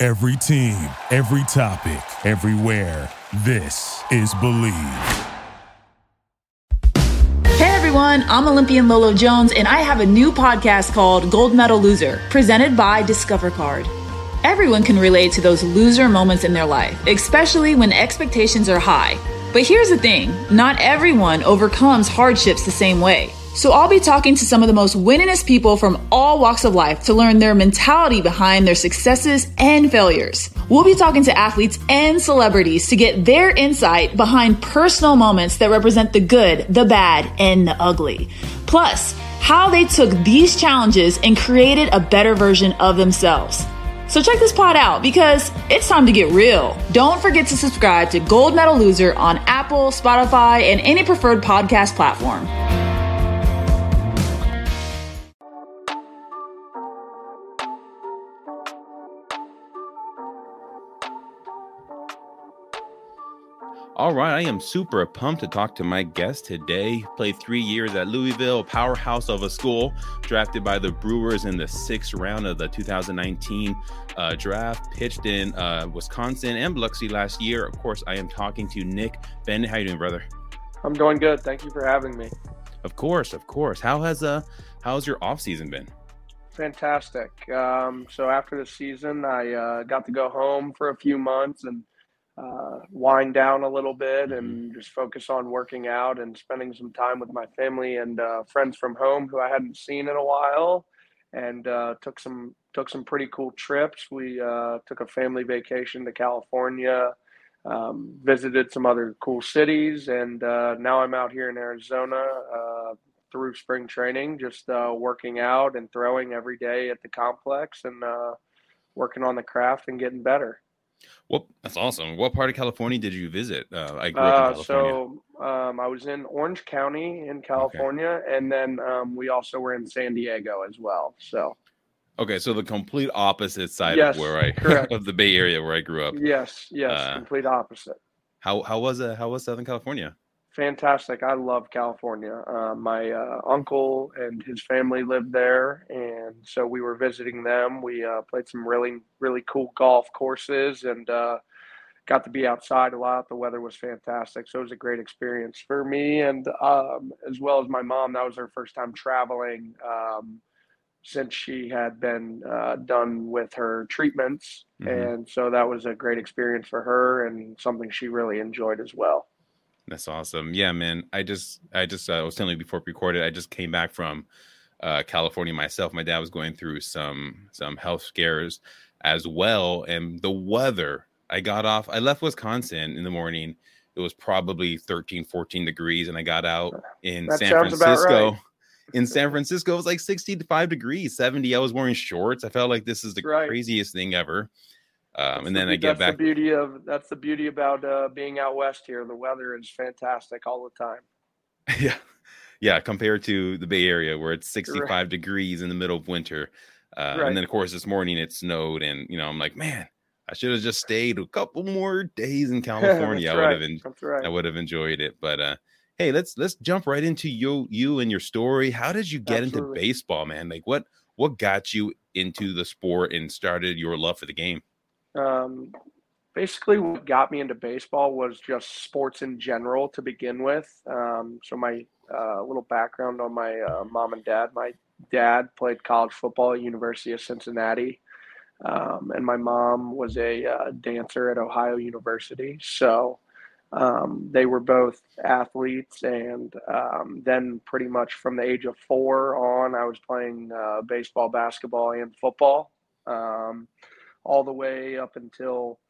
Every team, every topic, everywhere. This is Bleav. Hey everyone, I'm Olympian Lolo Jones, and I have a new podcast called Gold Medal Loser, presented by Discover Card. Everyone can relate to those loser moments in their life, especially when expectations are high. But here's the thing not everyone overcomes hardships the same way. So I'll be talking to some of the most winningest people from all walks of life to learn their mentality behind their successes and failures. We'll be talking to athletes and celebrities to get their insight behind personal moments that represent the good, the bad, and the ugly. Plus, how they took these challenges and created a better version of themselves. So check this pod out because it's time to get real. Don't forget to subscribe to Gold Medal Loser on Apple, Spotify, and any preferred podcast platform. All right, I am super pumped to talk to my guest today. Played three years at Louisville, powerhouse of a school, drafted by the Brewers in the sixth round of the 2019 uh, draft. Pitched in uh, Wisconsin and Biloxi last year. Of course, I am talking to Nick Bennett. How you doing, brother? I'm doing good. Thank you for having me. Of course, of course. How has uh how's your off season been? Fantastic. Um, so after the season, I uh, got to go home for a few months and uh, wind down a little bit and Mm-hmm. just focus on working out and spending some time with my family and uh, friends from home who I hadn't seen in a while, and uh, took some took some pretty cool trips. We uh, took a family vacation to California, um, visited some other cool cities, and uh, now I'm out here in Arizona uh, through spring training, just uh, working out and throwing every day at the complex and uh, working on the craft and getting better. Well, that's awesome. What part of California did you visit? Uh, I grew up in Uh, California. so um, I was in Orange County in California, and then um, we also were in San Diego as well. So okay, so the complete opposite side Yes, of where I of the Bay Area where I grew up. yes, yes, Uh, complete opposite. How how was uh, how was Southern California? Fantastic. I love California. Uh, my uh, uncle and his family lived there, and so we were visiting them. We uh, played some really, really cool golf courses and uh, got to be outside a lot. The weather was fantastic, so it was a great experience for me, and um, as well as my mom. That was her first time traveling um, since she had been uh, done with her treatments, Mhm. and so that was a great experience for her and something she really enjoyed as well. That's awesome. Yeah, man. I just I just uh, I was telling you before recorded. I just came back from uh, California myself. My dad was going through some some health scares as well, and the weather. I got off. I left Wisconsin in the morning. It was probably 13, 14 degrees, and I got out in That San Francisco. right. In San Francisco, it was like 65 degrees, 70. I was wearing shorts. I felt like this is the Right. craziest thing ever. Um, and then be- I get that's back. The beauty of that's the beauty about uh, being out west here. The weather is fantastic all the time. yeah yeah compared to the bay area where it's 65 degrees in the middle of winter uh, Right. and then of course this morning it snowed and you know i'm like man i should have just stayed a couple more days in california i would right. have en- right. i would have enjoyed it but uh hey let's let's jump right into you you and your story how did you get into baseball man like what what got you into the sport and started your love for the game Um, basically, what got me into baseball was just sports in general to begin with. Um, so my uh, little background on my uh, mom and dad. My dad played college football at University of Cincinnati, um, and my mom was a uh, dancer at Ohio University. So um, they were both athletes, and um, then pretty much from the age of four on, I was playing uh, baseball, basketball, and football, um, all the way up until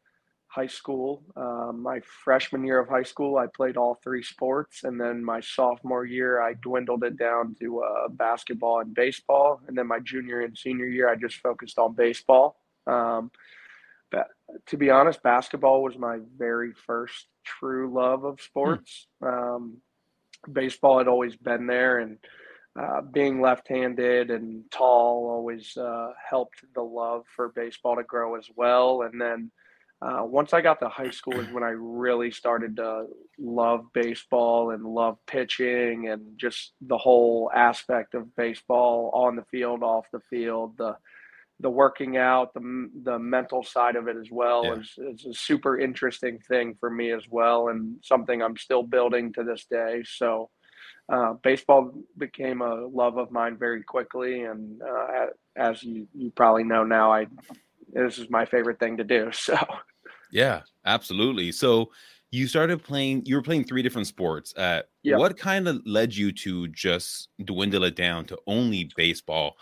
high school. Um, my freshman year of high school, I played all three sports, and then my sophomore year, I dwindled it down to uh, basketball and baseball, and then my junior and senior year, I just focused on baseball. Um, to be honest, basketball was my very first true love of sports. Um, baseball had always been there, and uh, being left-handed and tall always uh, helped the love for baseball to grow as well. And then uh, once I got to high school is when I really started to love baseball and love pitching and just the whole aspect of baseball on the field, off the field, the the working out, the the mental side of it as well yeah. is, is a super interesting thing for me as well, and something I'm still building to this day. So, uh, baseball became a love of mine very quickly, and uh, as you you probably know now, I this is my favorite thing to do. So, yeah, absolutely. So. You started playing. You were playing three different sports. Uh, yep. What kind of led you to just dwindle it down to only baseball?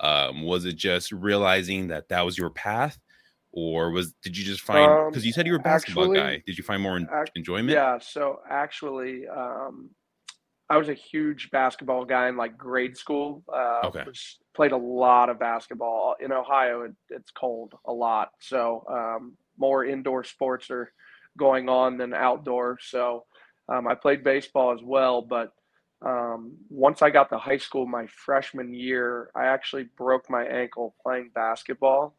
Um, was it just realizing that that was your path, or was did you just find because um, you said you were a basketball actually, guy? Did you find more enjoyment? Yeah. So actually, um, I was a huge basketball guy in like grade school. Uh, okay. Played a lot of basketball in Ohio. It, it's cold a lot, so um, more indoor sports are going on than outdoor. So um, I played baseball as well, but um, once I got to high school, my freshman year, I actually broke my ankle playing basketball.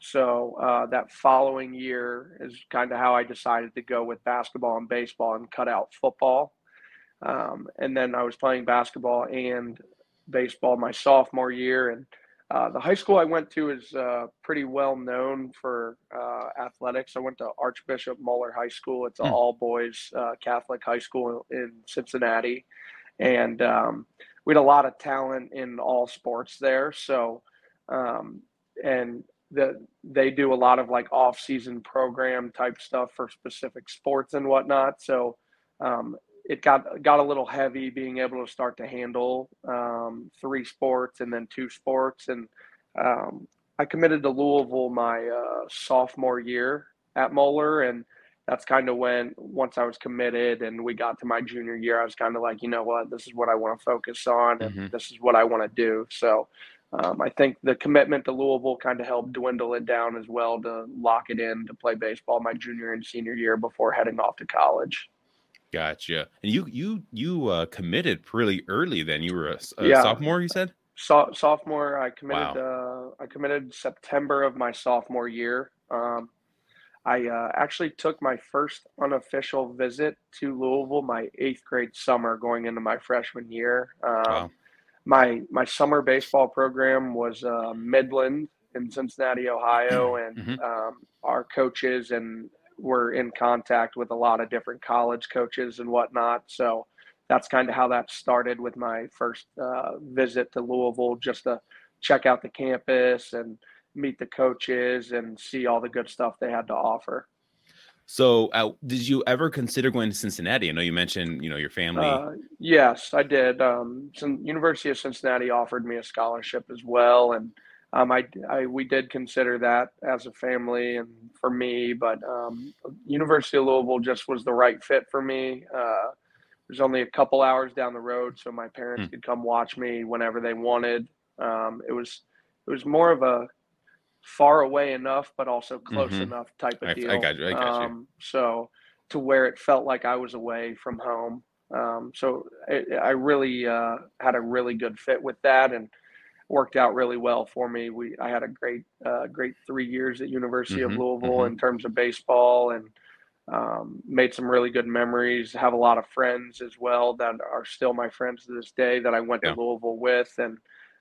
So uh, that following year is kind of how I decided to go with basketball and baseball and cut out football. Um, and then I was playing basketball and baseball my sophomore year. And uh, the high school I went to is uh, pretty well known for uh, athletics. I went to Archbishop Moeller High School. It's an hmm. all boys uh, Catholic high school in Cincinnati and um, we had a lot of talent in all sports there. So, um, and the, they do a lot of like off season program type stuff for specific sports and whatnot. So, um, it got got a little heavy being able to start to handle um, three sports and then two sports. And um, I committed to Louisville my uh, sophomore year at Moeller, and that's kind of when once I was committed and we got to my junior year, I was kind of like, you know what, this is what I want to focus on and mm-hmm. this is what I want to do. So um, I think the commitment to Louisville kind of helped dwindle it down as well to lock it in to play baseball my junior and senior year before heading off to college. Gotcha. And you you you uh, committed pretty early. Then you were a, a yeah. sophomore. You said so, sophomore. I committed. Wow. Uh, I committed September of my sophomore year. Um, I uh, actually took my first unofficial visit to Louisville my eighth grade summer going into my freshman year. Um, wow. My my summer baseball program was uh, Midland in Cincinnati, Ohio, and mm-hmm. um, our coaches and were in contact with a lot of different college coaches and whatnot. So that's kind of how that started with my first uh, visit to Louisville, just to check out the campus and meet the coaches and see all the good stuff they had to offer. So, uh, did you ever consider going to Cincinnati? I know you mentioned, you know, your family. Uh, yes, I did. Um, some University of Cincinnati offered me a scholarship as well, and um, I, I, we did consider that as a family and for me. But um, University of Louisville just was the right fit for me. Uh, there's only a couple hours down the road, so my parents hmm. could come watch me whenever they wanted. Um, it was it was more of a far away enough, but also close mm-hmm. enough type of deal. I, I got you. I got you. Um, so to where it felt like I was away from home. Um, so it, I really uh, had a really good fit with that and worked out really well for me. We I had a great uh, great three years at University mm-hmm. of Louisville mm-hmm. in terms of baseball and um, made some really good memories. Have a lot of friends as well that are still my friends to this day that I went yeah. to Louisville with and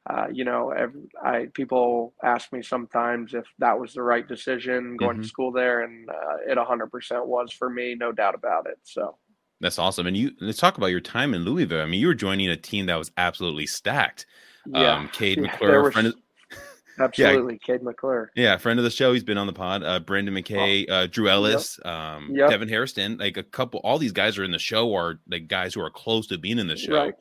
uh, you know, every, I people ask me sometimes if that was the right decision going mm-hmm. to school there, and uh, it 100% was for me, no doubt about it. So that's awesome. And you let's talk about your time in Louisville. I mean, you were joining a team that was absolutely stacked. Yeah, um, Kade yeah, McClure, friend of, absolutely, yeah, Kade McClure. Yeah, friend of the show. He's been on the pod. Uh, Brendan McKay, uh, Drew Ellis, yep. Um, yep. Devin Hairston. Like a couple, all these guys are in the show, are like guys who are close to being in the show. Right.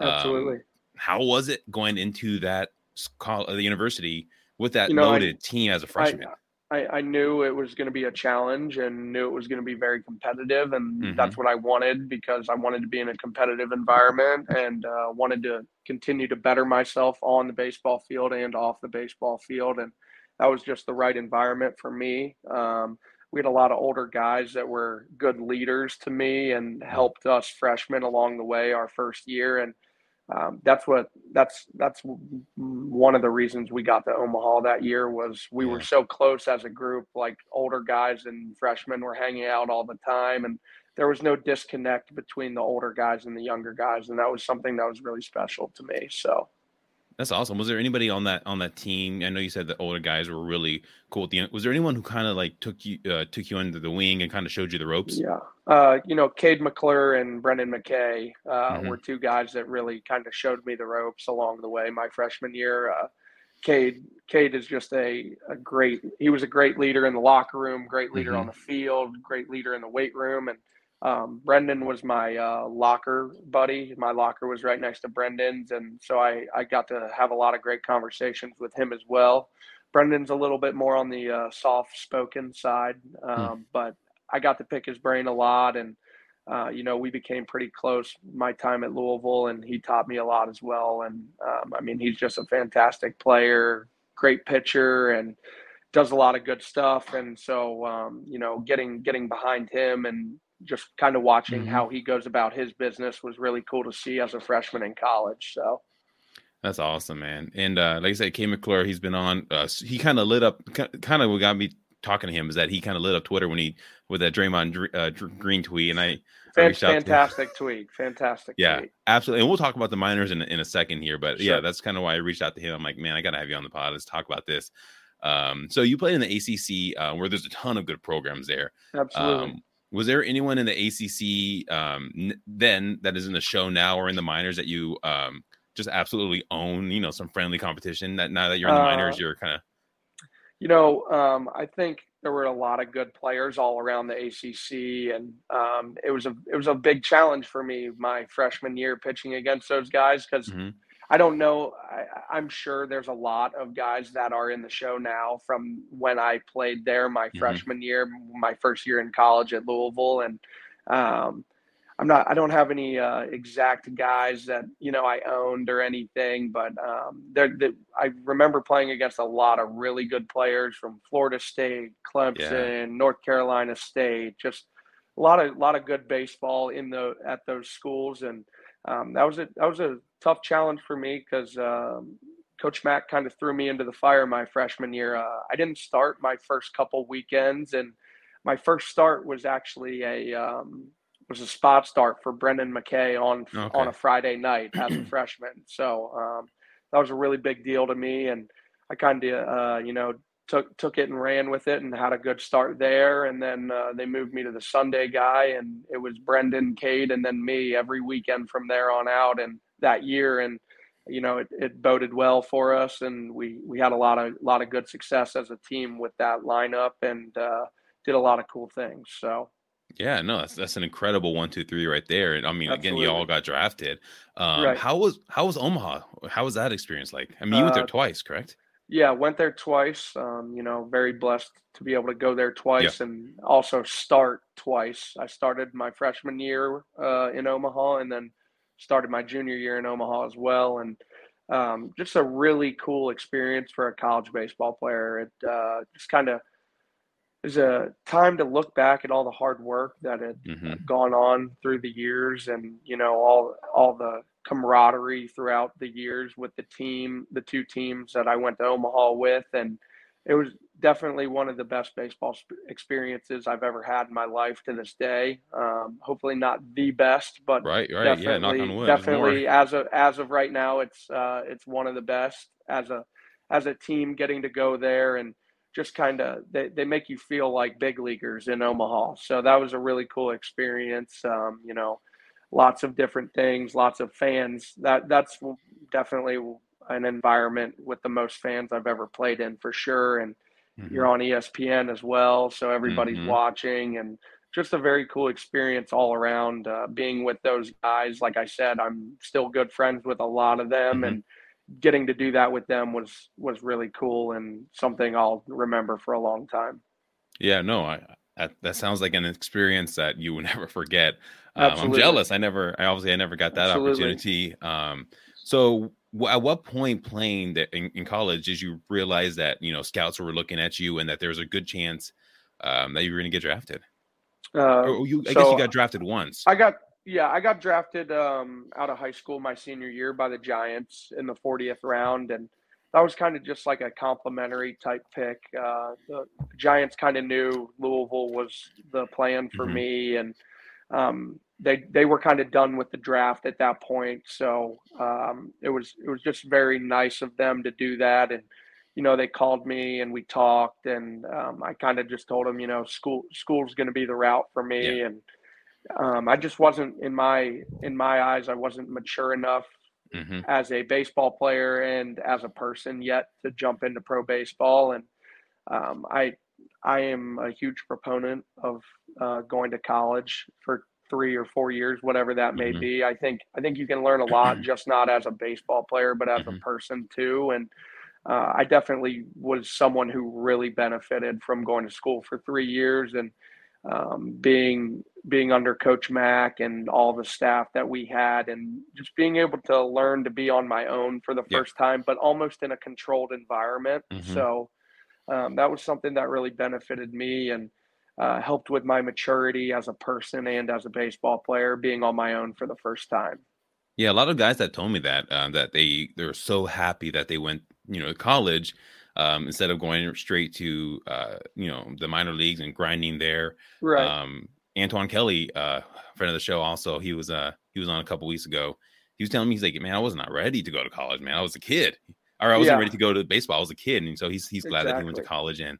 Um, absolutely. Um, how was it going into that call, the university with that you know, loaded I, team as a freshman? I, I, knew it was going to be a challenge and knew it was going to be very competitive, and mm-hmm. that's what I wanted because I wanted to be in a competitive environment and uh, wanted to continue to better myself on the baseball field and off the baseball field. And that was just the right environment for me. Um, we had a lot of older guys that were good leaders to me and helped us freshmen along the way our first year and um, that's what that's that's one of the reasons we got to Omaha that year was we yeah. were so close as a group like older guys and freshmen were hanging out all the time and there was no disconnect between the older guys and the younger guys and that was something that was really special to me so that's awesome. Was there anybody on that on that team? I know you said the older guys were really cool at the end. Was there anyone who kind of like took you uh, took you under the wing and kind of showed you the ropes? Yeah, uh, you know, Kade McClure and Brendan McKay uh, mm-hmm. were two guys that really kind of showed me the ropes along the way. My freshman year, uh, Kade Kade is just a, a great. He was a great leader in the locker room, great leader mm-hmm. on the field, great leader in the weight room, and um, Brendan was my uh, locker buddy. My locker was right next to Brendan's, and so I, I got to have a lot of great conversations with him as well. Brendan's a little bit more on the uh, soft-spoken side, hmm. um, hmm. but I got to pick his brain a lot, and uh, you know we became pretty close. My time at Louisville, and he taught me a lot as well. And um, I mean, he's just a fantastic player, great pitcher, and does a lot of good stuff. And so um, you know, getting getting behind him and just kind of watching mm-hmm. how he goes about his business was really cool to see as a freshman in college. So that's awesome, man. And uh, like I said, Kade McClure, he's been on. Uh, he kind of lit up. Kind of what got me talking to him is that he kind of lit up Twitter when he with that Draymond uh, Green tweet, and I. Fantastic tweet, fantastic. Yeah, tweet. absolutely. And we'll talk about the minors in in a second here, but sure. yeah, that's kind of why I reached out to him. I'm like, man, I gotta have you on the pod. Let's talk about this. Um, so you play in the ACC, uh, where there's a ton of good programs there. Absolutely. Um, was there anyone in the ACC um, n- then that is in the show now or in the minors that you um, just absolutely own? You know, some friendly competition that now that you're in the uh, minors, you're kind of. You know, um, I think there were a lot of good players all around the ACC, and um, it was a it was a big challenge for me my freshman year pitching against those guys because. Mm-hmm I don't know. I, am sure there's a lot of guys that are in the show now from when I played there my mm-hmm. freshman year, my first year in college at Louisville, and um, I'm not. I don't have any uh, exact guys that you know I owned or anything, but um, there. I remember playing against a lot of really good players from Florida State, Clemson, yeah. North Carolina State, just a lot of a lot of good baseball in the at those schools and um, that was a that was a tough challenge for me because um, Coach Mack kind of threw me into the fire my freshman year. Uh, I didn't start my first couple weekends, and my first start was actually a um, was a spot start for Brendan McKay on okay. on a Friday night as a freshman. So um, that was a really big deal to me, and I kind of uh, you know took took it and ran with it and had a good start there. And then uh, they moved me to the Sunday guy, and it was Brendan, Kade, and then me every weekend from there on out. And that year, and you know, it, it boded well for us, and we we had a lot of lot of good success as a team with that lineup, and uh, did a lot of cool things. So. Yeah, no, that's that's an incredible one, two, three right there. And I mean, Absolutely. again, you all got drafted. Um, right. How was how was Omaha? How was that experience like? I mean, you went there uh, twice, correct? Yeah, went there twice. Um, you know, very blessed to be able to go there twice yeah. and also start twice. I started my freshman year uh, in Omaha and then started my junior year in Omaha as well. And um, just a really cool experience for a college baseball player. It uh, just kind of is a time to look back at all the hard work that had mm-hmm. gone on through the years and you know all all the camaraderie throughout the years with the team, the two teams that I went to Omaha with, and it was definitely one of the best baseball experiences I've ever had in my life to this day. Um, hopefully not the best, but right, right, definitely, yeah, definitely as of as of right now, it's uh, it's one of the best as a as a team getting to go there and just kind of they, they make you feel like big leaguers in Omaha. So that was a really cool experience. Um, you know, lots of different things, lots of fans. That that's definitely an environment with the most fans I've ever played in for sure. And mm-hmm. you're on ESPN as well, so everybody's mm-hmm. watching and just a very cool experience all around. Uh, being with those guys, like I said, I'm still good friends with a lot of them, mm-hmm. and getting to do that with them was was really cool and something I'll remember for a long time. Yeah, no, I, that, that sounds like an experience that you will never forget. Um, I'm jealous. I never, I obviously, I never got that Absolutely. opportunity. Um, so at what point playing that in, in, college did you realize that you know scouts were looking at you and that there was a good chance um, that you were going to get drafted? Uh, or you, I so guess you got drafted once. I got yeah, I got drafted um, out of high school my senior year by the Giants in the 40th round, and that was kind of just like a complimentary type pick. Uh, the Giants kind of knew Louisville was the plan for mm-hmm. me, and um, they they were kind of done with the draft at that point. So um, it was it was just very nice of them to do that, and you know they called me and we talked, and um, I kind of just told them, you know, school school's going to be the route for me, yeah. and um, I just wasn't in my in my eyes, I wasn't mature enough mm-hmm. as a baseball player and as a person yet to jump into pro baseball. And um, I I am a huge proponent of uh, going to college for three or four years, whatever that may mm-hmm. be. I think I think you can learn a lot, just not as a baseball player, but as mm-hmm. a person too. And uh, I definitely was someone who really benefited from going to school for three years and um, being being under Coach Mack and all the staff that we had, and just being able to learn to be on my own for the first time, but almost in a controlled environment. Mm-hmm. So um, that was something that really benefited me and uh, helped with my maturity as a person and as a baseball player, being on my own for the first time. Yeah, a lot of guys that told me that uh, that they they're so happy that they went you know to college um, instead of going straight to uh, you know the minor leagues and grinding there. Right. Um, Antoine Kelly, uh, friend of the show, also he was uh he was on a couple weeks ago. He was telling me he's like, man, I was not ready to go to college, man. I was a kid, or I wasn't yeah. ready to go to baseball. I was a kid, and so he's he's glad exactly. that he went to college, and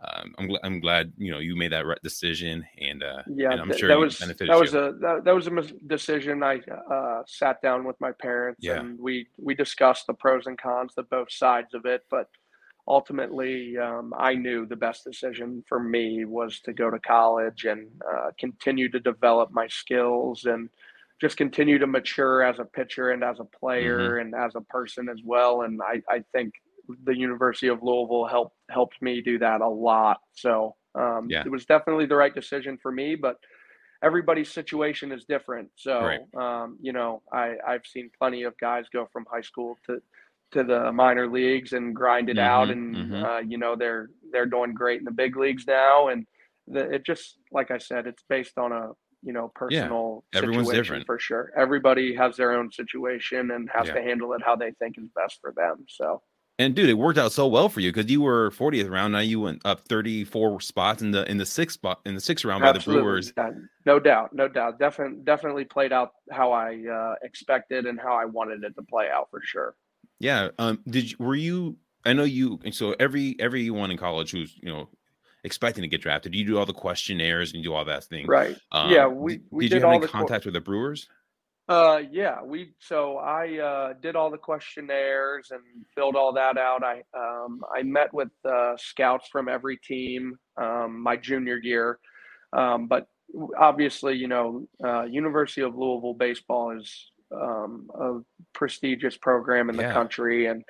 um, I'm gl- I'm glad you know you made that right decision, and uh, yeah, and I'm sure that was that was you. a that, that, was a decision. I uh, sat down with my parents, yeah. and we we discussed the pros and cons of both sides of it, but ultimately, um, I knew the best decision for me was to go to college and uh, continue to develop my skills and just continue to mature as a pitcher and as a player mm-hmm. and as a person as well. And I, I, think the University of Louisville helped helped me do that a lot. So um, yeah. it was definitely the right decision for me, but everybody's situation is different. So right. um, you know, I, I've seen plenty of guys go from high school to to the minor leagues and grind it mm-hmm, out and mm-hmm. uh, you know they're they're doing great in the big leagues now and the, it just like i said it's based on a you know personal yeah, everyone's different for sure everybody has their own situation and has yeah. to handle it how they think is best for them so and dude, it worked out so well for you because you were 40th round. Now you went up 34 spots in the in the sixth spot in the sixth round Absolutely. by the Brewers. Yeah, no doubt, no doubt. Definitely, definitely played out how I uh, expected and how I wanted it to play out for sure. Yeah. Um. Did you, were you? I know you. So every everyone in college who's you know expecting to get drafted, you do all the questionnaires and you do all that thing. Right. Um, yeah. We, we did, did you have any contact co- with the Brewers? Uh, yeah. We so I uh, did all the questionnaires and filled all that out. I um I met with uh, scouts from every team um, my junior year, um, but obviously you know uh, University of Louisville baseball is um, a prestigious program in the yeah. country, and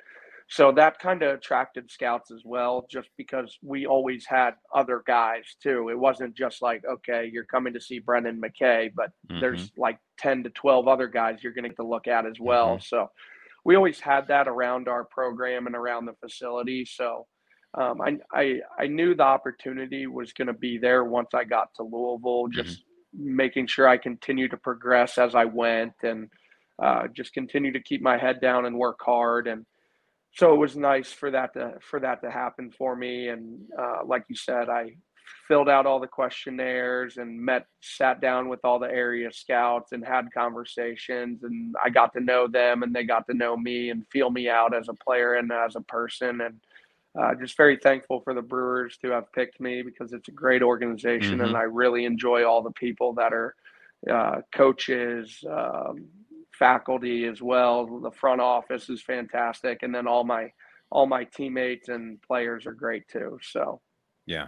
so that kind of attracted scouts as well, just because we always had other guys too. It wasn't just like, okay, you're coming to see Brendan McKay, but mm-hmm. there's like 10 to 12 other guys you're going to look at as well. Mm-hmm. So we always had that around our program and around the facility. So um, I, I, I knew the opportunity was going to be there once I got to Louisville, just mm-hmm. making sure I continued to progress as I went and uh, just continue to keep my head down and work hard. And so it was nice for that to for that to happen for me. And uh, like you said, I filled out all the questionnaires and met sat down with all the area scouts and had conversations and I got to know them and they got to know me and feel me out as a player and as a person and uh, just very thankful for the Brewers to have picked me because it's a great organization mm-hmm. and I really enjoy all the people that are uh, coaches, um, faculty as well. The front office is fantastic, and then all my all my teammates and players are great too. So, yeah,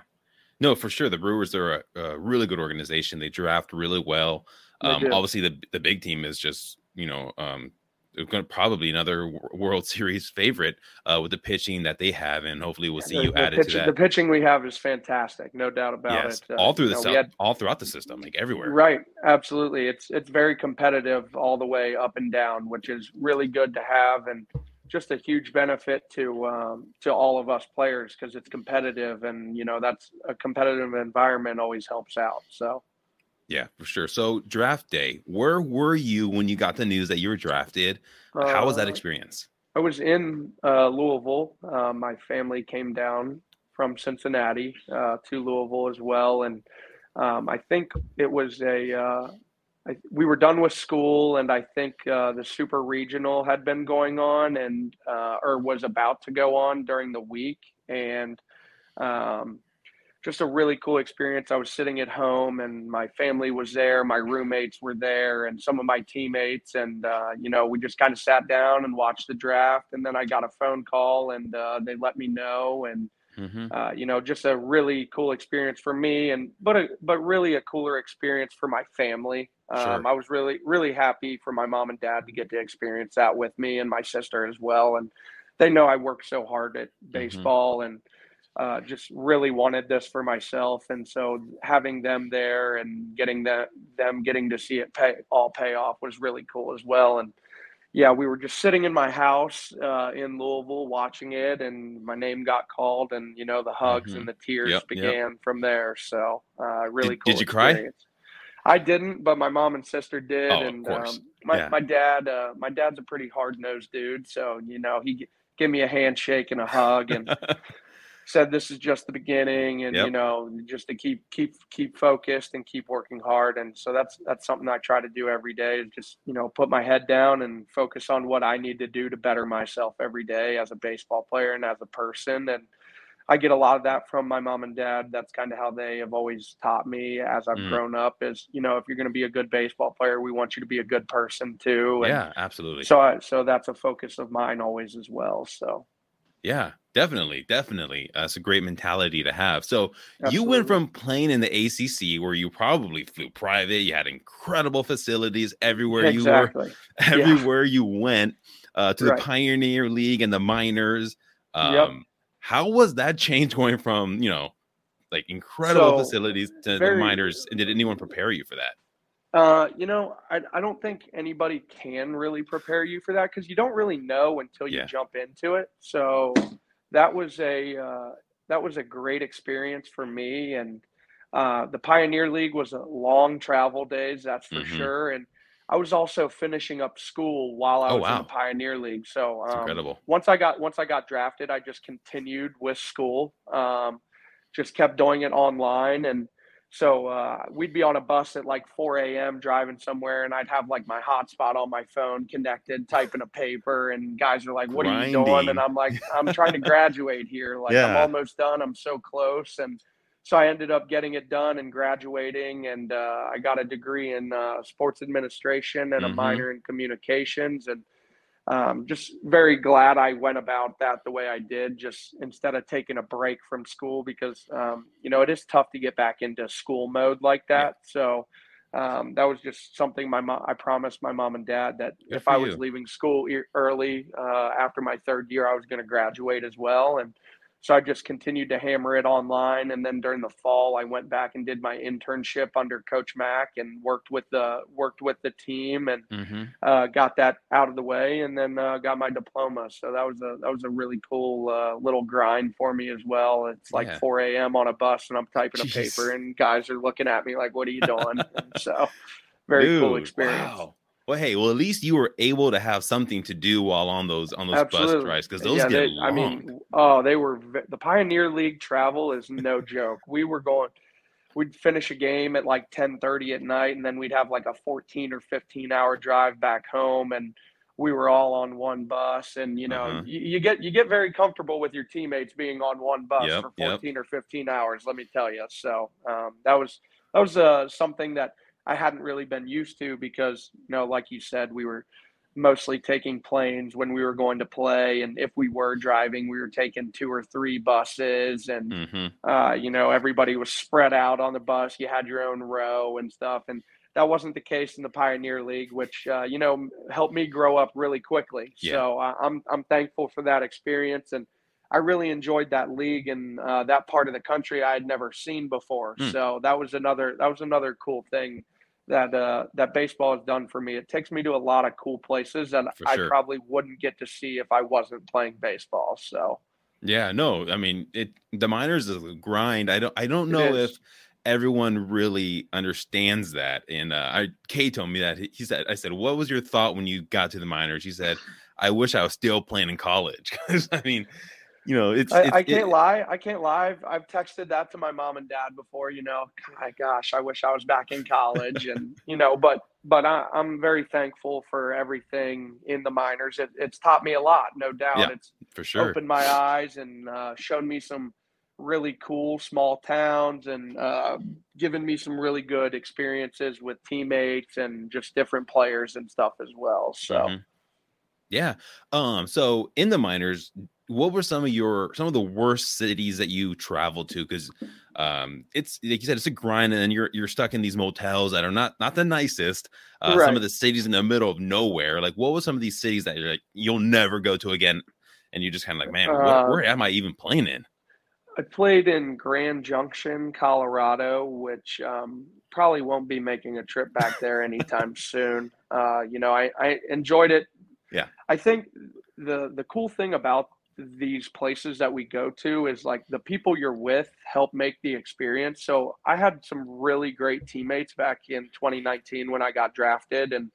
no, for sure. The Brewers are a, a really good organization. They draft really well. Um, obviously, the the big team is just you know um, going to probably another World Series favorite uh, with the pitching that they have, and hopefully we'll see The- you the added pitch- to that. The pitching we have is fantastic, no doubt about yes, it. Uh, all through the sub- had- all throughout the system, like everywhere. Right, absolutely. It's it's very competitive all the way up and down, which is really good to have, and just a huge benefit to um, to all of us players because it's competitive, and you know that's a competitive environment always helps out. So Yeah, for sure. So draft day, where were you when you got the news that you were drafted? How was that uh, experience? I was in uh, Louisville. Uh, my family came down from Cincinnati uh, to Louisville as well, and um, I think it was a. Uh, I, we were done with school, and I think uh, the Super Regional had been going on, and uh, or was about to go on during the week, and um, just a really cool experience. I was sitting at home, and my family was there, my roommates were there, and some of my teammates, and uh, you know, we just kind of sat down and watched the draft, and then I got a phone call, and uh, they let me know, and hmm uh, you know, just a really cool experience for me, and but a, but really a cooler experience for my family. Um, Sure. I was really really happy for my mom and dad to get to experience that with me and my sister as well, and they know I worked so hard at baseball and uh, just really wanted this for myself, and so having them there and getting that them getting to see it pay all pay off was really cool as well, and yeah, we were just sitting in my house uh, in Louisville watching it, and my name got called, and you know the hugs Mhm. and the tears Yep, yep. began from there. So uh, really Did- cool. did you cry? I didn't, but my mom and sister did, Oh, and um, my Yeah. my dad, uh, my dad's a pretty hard nosed dude, so you know he g- gave me a handshake and a hug, and said this is just the beginning and Yep. you know just to keep keep keep focused and keep working hard and so that's that's something i try to do every day is just you know put my head down and focus on what i need to do to better myself every day as a baseball player and as a person and i get a lot of that from my mom and dad that's kind of how they have always taught me as i've Mm. grown up is you know if you're going to be a good baseball player we want you to be a good person too and yeah, absolutely. so I, so that's a focus of mine always as well so Yeah, definitely, definitely. That's a great mentality to have. So you went from playing in the ACC, where you probably flew private, you had incredible facilities everywhere you were, exactly everywhere you went, uh, to Right. the Pioneer League and the minors. Um, Yep. How was that change going from you know, like incredible So, facilities to the very- minors? And did anyone prepare you for that? Uh, you know, I, I don't think anybody can really prepare you for that because you don't really know until you Yeah. jump into it. So that was a uh, that was a great experience for me, and uh, the Pioneer League was a long travel days, that's for Mhm. sure. And I was also finishing up school while I Oh, was in the Pioneer League. So um, incredible. once I got once I got drafted, I just continued with school. Um, just kept doing it online, and so uh, we'd be on a bus at like 4 a.m. driving somewhere, and I'd have like my hotspot on my phone connected, typing a paper, and guys are like, "What are you doing?" And I'm like, "I'm trying to graduate here. Like I'm almost done. I'm so close." And so I ended up getting it done and graduating, and uh, I got a degree in uh, sports administration and a Mhm. minor in communications, and um, just very glad I went about that the way I did, just instead of taking a break from school because um, you know it is tough to get back into school mode like that. So um, that was just something my mom I promised my mom and dad that Good if I was you. leaving school early uh, after my third year, I was going to graduate as well, and so I just continued to hammer it online. And then during the fall, I went back and did my internship under Coach Mack and worked with the worked with the team and hmm uh, got that out of the way, and then uh, got my diploma. So that was a that was a really cool uh, little grind for me as well. It's like Yeah. 4 a.m. on a bus, and I'm typing a paper, and guys are looking at me like, "What are you doing?" so very cool experience. Wow. Well, hey, well, at least you were able to have something to do while on those on those bus Absolutely. rides because those Yeah, get they- long. I mean, oh, they were the Pioneer League travel is no joke. We were going, we'd finish a game at like ten thirty at night, and then we'd have like a fourteen or fifteen hour drive back home, and we were all on one bus. And you know, Uh-huh. you, you get you get very comfortable with your teammates being on one bus Yep, for yep. fourteen or fifteen hours. Let me tell you. So um, that was that was uh, something that I hadn't really been used to because you know, like you said, we were mostly taking planes when we were going to play and if we were driving we were taking two or three buses and hmm uh, you know everybody was spread out on the bus you had your own row and stuff and that wasn't the case in the Pioneer League, which uh, you know helped me grow up really quickly. Yeah. So uh, I'm I'm thankful for that experience, and I really enjoyed that league and uh, that part of the country I had never seen before. Mm. So that was another that was another cool thing that uh, that baseball has done for me. It takes me to a lot of cool places that I probably wouldn't get to see if I wasn't playing baseball. So yeah, no, I mean it. The minors is a grind. I don't. I don't know if everyone really understands that. And uh, I, Kade told me that he said, I said, what was your thought when you got to the minors? He said, I wish I was still playing in college. I mean, you know, it's, I, it's I can't it, lie. I can't lie. I've, I've, texted that to my mom and dad before, you know, my gosh, I wish I was back in college and, you know, but, but I, am very thankful for everything in the minors. It, it's taught me a lot, no doubt. Yeah, it's for sure opened my eyes and uh, shown me some, really cool small towns and uh, given me some really good experiences with teammates and just different players and stuff as well. So, mm-hmm. yeah. Um. So in the minors, what were some of your some of the worst cities that you traveled to? Because um, it's like you said, it's a grind, and you're you're stuck in these motels that are not not the nicest. Uh, right. Some of the cities in the middle of nowhere. Like, what was some of these cities that you're like you'll never go to again? And you're just kind of like, man, uh, what, where am I even playing in? I played in Grand Junction, Colorado, which um, probably won't be making a trip back there anytime soon. Uh, you know, I, I enjoyed it. Yeah. I think the the cool thing about these places that we go to is like the people you're with help make the experience. So I had some really great teammates back in 2019 when I got drafted and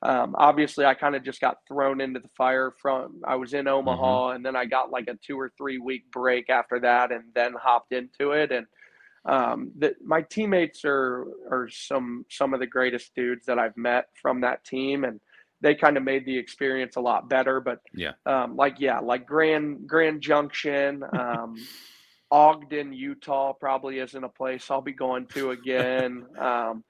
um, obviously I kind of just got thrown into the fire from I was in Omaha mm-hmm. and then I got like a two or three week break after that and then hopped into it and um, that my teammates are are some some of the greatest dudes that I've met from that team and they kind of made the experience a lot better but yeah um, like yeah like Grand Grand Junction um, Ogden Utah probably isn't a place I'll be going to again um,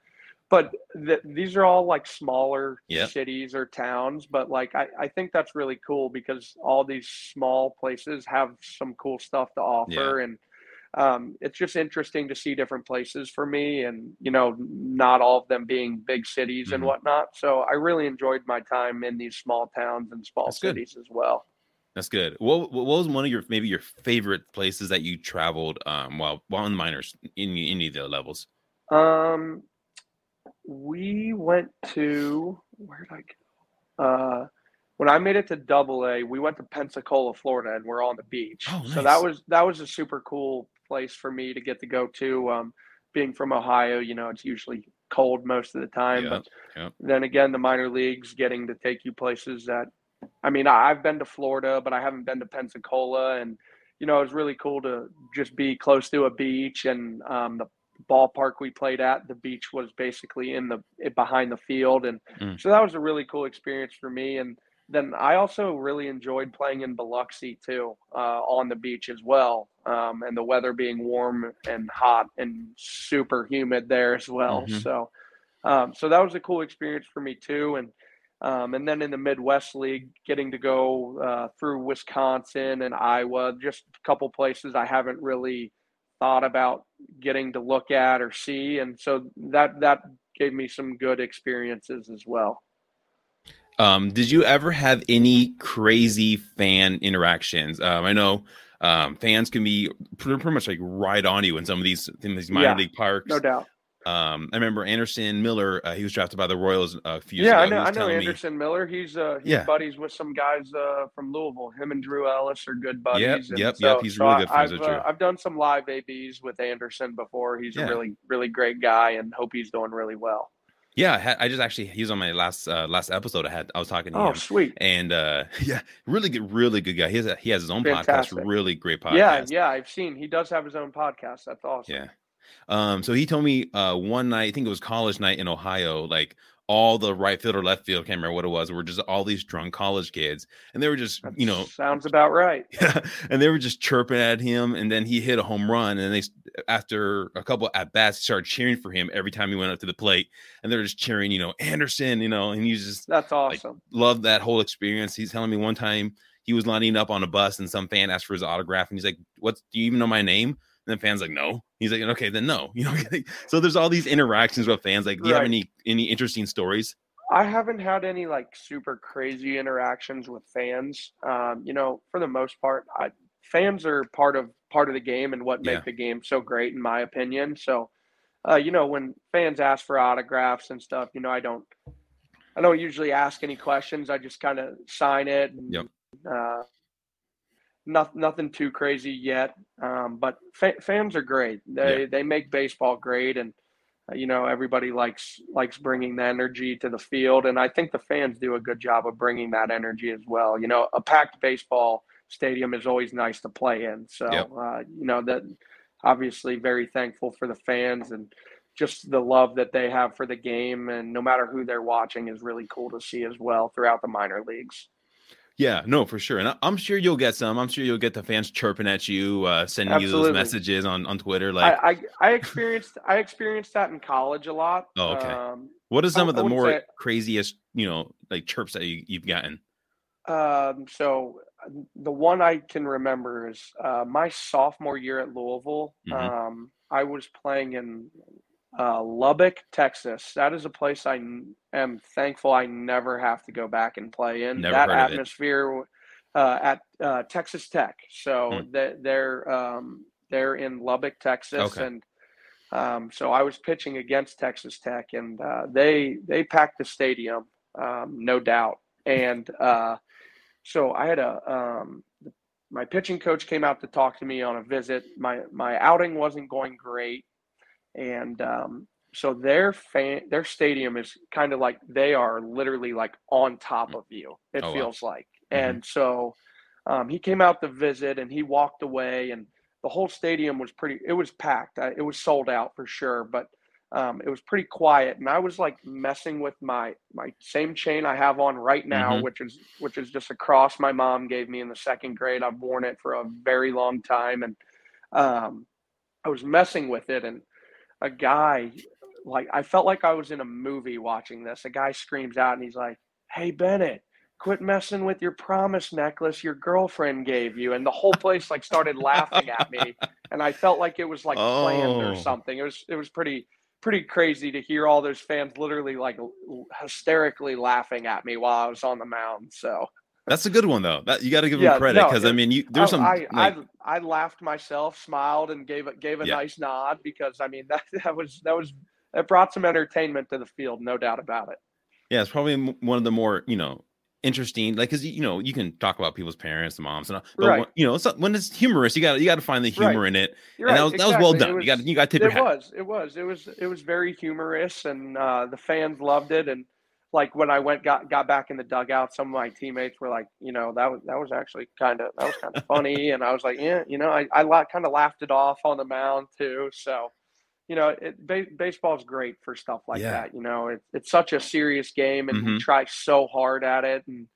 but th- these are all like smaller yep. cities or towns but like I, I think that's really cool because all these small places have some cool stuff to offer yeah. and um, it's just interesting to see different places for me and you know not all of them being big cities mm-hmm. and whatnot so i really enjoyed my time in these small towns and small that's cities good. as well that's good what, what was one of your maybe your favorite places that you traveled um, while while in the minors in any of the levels um we went to where did I go? Uh, when I made it to Double A, we went to Pensacola, Florida, and we're on the beach. Oh, nice. So that was that was a super cool place for me to get to go to. Um, being from Ohio, you know, it's usually cold most of the time. Yeah, but yeah. then again, the minor leagues getting to take you places that, I mean, I've been to Florida, but I haven't been to Pensacola, and you know, it was really cool to just be close to a beach and um, the ballpark we played at. The beach was basically in the behind the field, and mm. so that was a really cool experience for me. And then I also really enjoyed playing in Biloxi too, uh, on the beach as well, um, and the weather being warm and hot and super humid there as well. Mm-hmm. So, um, so that was a cool experience for me too. And um, and then in the Midwest League, getting to go uh, through Wisconsin and Iowa, just a couple places I haven't really thought about getting to look at or see, and so that that gave me some good experiences as well. Um, did you ever have any crazy fan interactions? Um, I know um, fans can be pretty, pretty, much like right on you in some of these in these minor yeah, league parks. No doubt. Um, I remember Anderson Miller. Uh, he was drafted by the Royals a few yeah, years ago. Yeah, I know. I know Anderson me, Miller. He's uh, he's yeah. buddies with some guys uh, from Louisville. Him and Drew Ellis are good buddies. Yep, yep, so, yep. He's so really good friends I've, with Drew. Uh, I've done some live ABs with Anderson before. He's yeah. a really really great guy, and hope he's doing really well. Yeah, I, had, I just actually he was on my last uh, last episode. I had I was talking to oh, him. sweet. And uh, yeah, really good, really good guy. He has a, he has his own Fantastic. podcast. Really great podcast. Yeah, yeah, I've seen. He does have his own podcast. That's awesome. Yeah. Um, so he told me uh one night, I think it was college night in Ohio, like all the right field or left field, can't remember what it was, were just all these drunk college kids. And they were just, that you know, sounds about right. Yeah. And they were just chirping at him. And then he hit a home run. And they, after a couple at bats, started cheering for him every time he went up to the plate. And they're just cheering, you know, Anderson, you know, and he's just, that's awesome. Like, loved that whole experience. He's telling me one time he was lining up on a bus and some fan asked for his autograph. And he's like, what, do you even know my name? And the fans like, no. He's like, okay, then no. You know, so there's all these interactions with fans. Like, do you have any any interesting stories? I haven't had any like super crazy interactions with fans. Um, you know, for the most part, I, fans are part of part of the game and what Yeah. make the game so great, in my opinion. So, uh, you know, when fans ask for autographs and stuff, you know, I don't, I don't usually ask any questions. I just kind of sign it. And, Yep. Uh, not, nothing too crazy yet, um, but fa- fans are great. They Yeah. they make baseball great, and uh, you know everybody likes likes bringing the energy to the field, and I think the fans do a good job of bringing that energy as well. You know, a packed baseball stadium is always nice to play in. So Yep. uh, you know that obviously very thankful for the fans and just the love that they have for the game and no matter who they're watching is really cool to see as well throughout the minor leagues. Yeah, no, for sure. And I, I'm sure you'll get some. I'm sure you'll get the fans chirping at you, uh, sending you those messages on on Twitter. Like, I, I I experienced I experienced that in college a lot. Oh, okay. Um, what are some I- of the more say- craziest, you know, like chirps that you, you've gotten? Um, so the one I can remember is uh, my sophomore year at Louisville. Mhm. Um, I was playing in uh, Lubbock, Texas. That is a place I am thankful I never have to go back and play in. Never that heard of it. atmosphere uh, at uh, Texas Tech. So Hmm. they, they're um, they're in Lubbock, Texas, Okay. and um, so I was pitching against Texas Tech, and uh, they they packed the stadium, um, no doubt. And uh, so I had a um, my pitching coach came out to talk to me on a visit. My my outing wasn't going great, and um, so their fan their stadium is kind of like they are literally like on top of you. It Oh, wow. feels like, Mhm. and so um, he came out to visit, and he walked away, and the whole stadium was pretty. It was packed. It was sold out for sure, but um, it was pretty quiet. And I was like messing with my my same chain I have on right now, Mhm. which is which is just a cross my mom gave me in the second grade. I've worn it for a very long time, and um, I was messing with it, and a guy like I felt like I was in a movie watching this. A guy screams out, and he's like, "Hey Bennett." Quit messing with your promise necklace your girlfriend gave you, and the whole place like started laughing at me, and I felt like it was like planned Oh. or something. It was it was pretty pretty crazy to hear all those fans literally like hysterically laughing at me while I was on the mound. So That's a good one though. That you got to give Yeah, him credit no, because I mean, you there's I, some I, like, I I laughed myself, smiled, and gave a gave a Yeah. nice nod because I mean that that was that was it brought some entertainment to the field, no doubt about it. yeah, it's probably one of the more you know interesting like because you know you can talk about people's parents, the moms, and all, but Right. when, you know it's, when it's humorous, you got you got to find the Right. humor in it. You're and right, that was that was well exactly. It done. you got you got to tip your It hat. was, it was, it was, it was very humorous, and uh, the fans loved it. And like when I went got got back in the dugout, some of my teammates were like, you know, that was that was actually kind of that was kind of funny, and I was like, yeah, you know, I I la- kind of laughed it off on the mound too. So, you know, it, ba- baseball's great for stuff like Yeah. that. You know, it, it's such a serious game, and we Mhm. try so hard at it, and